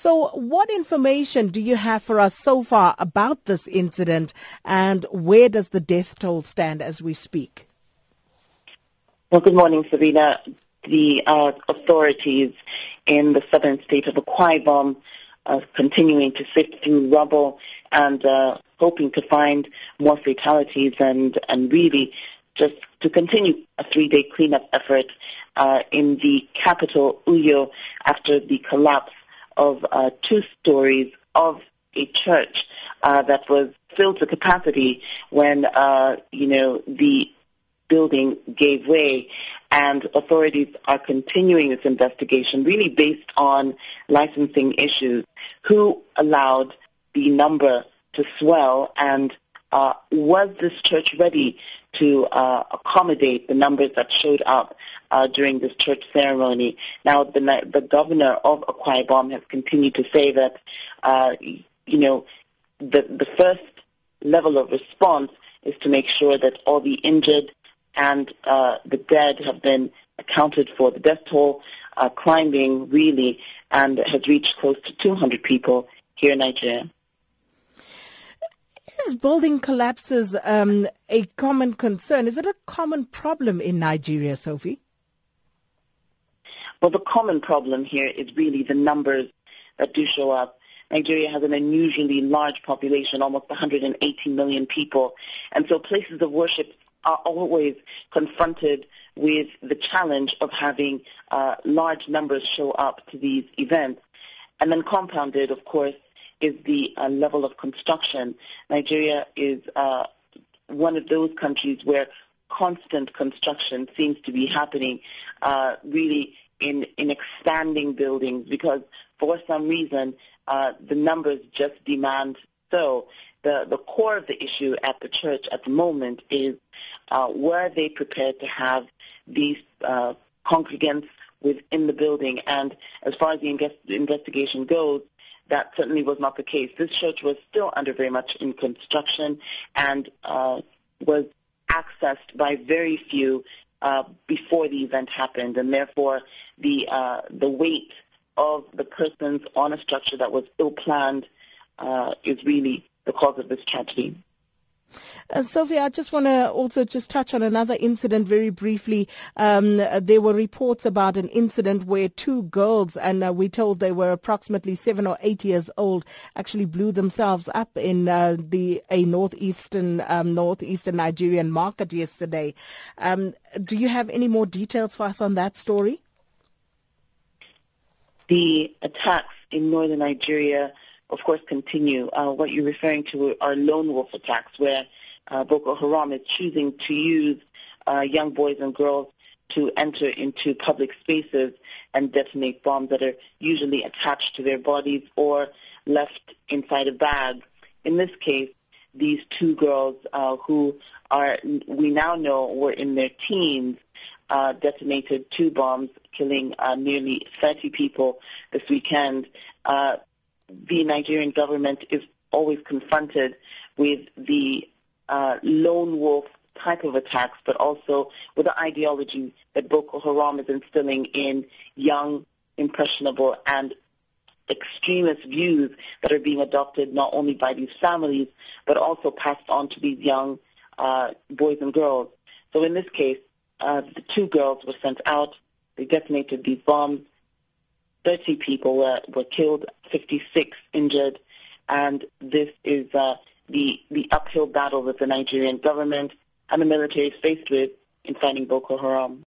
So, what information do you have for us so far about this incident, and where does the death toll stand as we speak? Well, good morning, Sabina. The uh, authorities in the southern state of Akwa Ibom are continuing to sift through rubble and uh, hoping to find more fatalities and, and really just to continue a three-day cleanup effort uh, in the capital, Uyo, after the collapse of uh, two stories of a church uh, that was filled to capacity when, uh, you know, the building gave way and authorities are continuing this investigation really based on licensing issues. Who allowed the number to swell and uh, was this church ready to uh, accommodate the numbers that showed up uh, during this church ceremony? Now, the, the governor of Akwa Ibom has continued to say that, uh, you know, the, the first level of response is to make sure that all the injured and uh, the dead have been accounted for. The death toll uh, climbing really and has reached close to 200 people here in Nigeria. Is building collapses um, a common concern? Is it a common problem in Nigeria, Sophie? Well, the common problem here is really the numbers that do show up. Nigeria has an unusually large population, almost 180 million people. And so places of worship are always confronted with the challenge of having uh, large numbers show up to these events. And then compounded, of course, is the uh, level of construction. Nigeria is uh, one of those countries where constant construction seems to be happening uh, really in, in expanding buildings because for some reason uh, the numbers just demand so the, the core of the issue at the church at the moment is uh, were they prepared to have these uh, congregants within the building? And as far as the invest- investigation goes, that certainly was not the case. This church was still under very much in construction and uh, was accessed by very few uh, before the event happened, and therefore the uh, the weight of the persons on a structure that was ill planned uh, is really the cause of this tragedy. Uh, Sophia, I just want to also just touch on another incident very briefly. Um, there were reports about an incident where two girls, and uh, we told they were approximately seven or eight years old, actually blew themselves up in uh, the a northeastern um, northeastern Nigerian market yesterday. Um, do you have any more details for us on that story? The attacks in northern Nigeria of course, continue. Uh, what you're referring to are lone wolf attacks, where uh, Boko Haram is choosing to use uh, young boys and girls to enter into public spaces and detonate bombs that are usually attached to their bodies or left inside a bag. In this case, these two girls uh, who are we now know were in their teens uh, detonated two bombs, killing uh, nearly 30 people this weekend. The Nigerian government is always confronted with the uh, lone wolf type of attacks, but also with the ideology that Boko Haram is instilling in young, impressionable, and extremist views that are being adopted not only by these families, but also passed on to these young uh, boys and girls. So in this case, uh, the two girls were sent out. They detonated these bombs. 30 people were, were killed, 56 injured, and this is uh, the, the uphill battle that the Nigerian government and the military is faced with in fighting Boko Haram.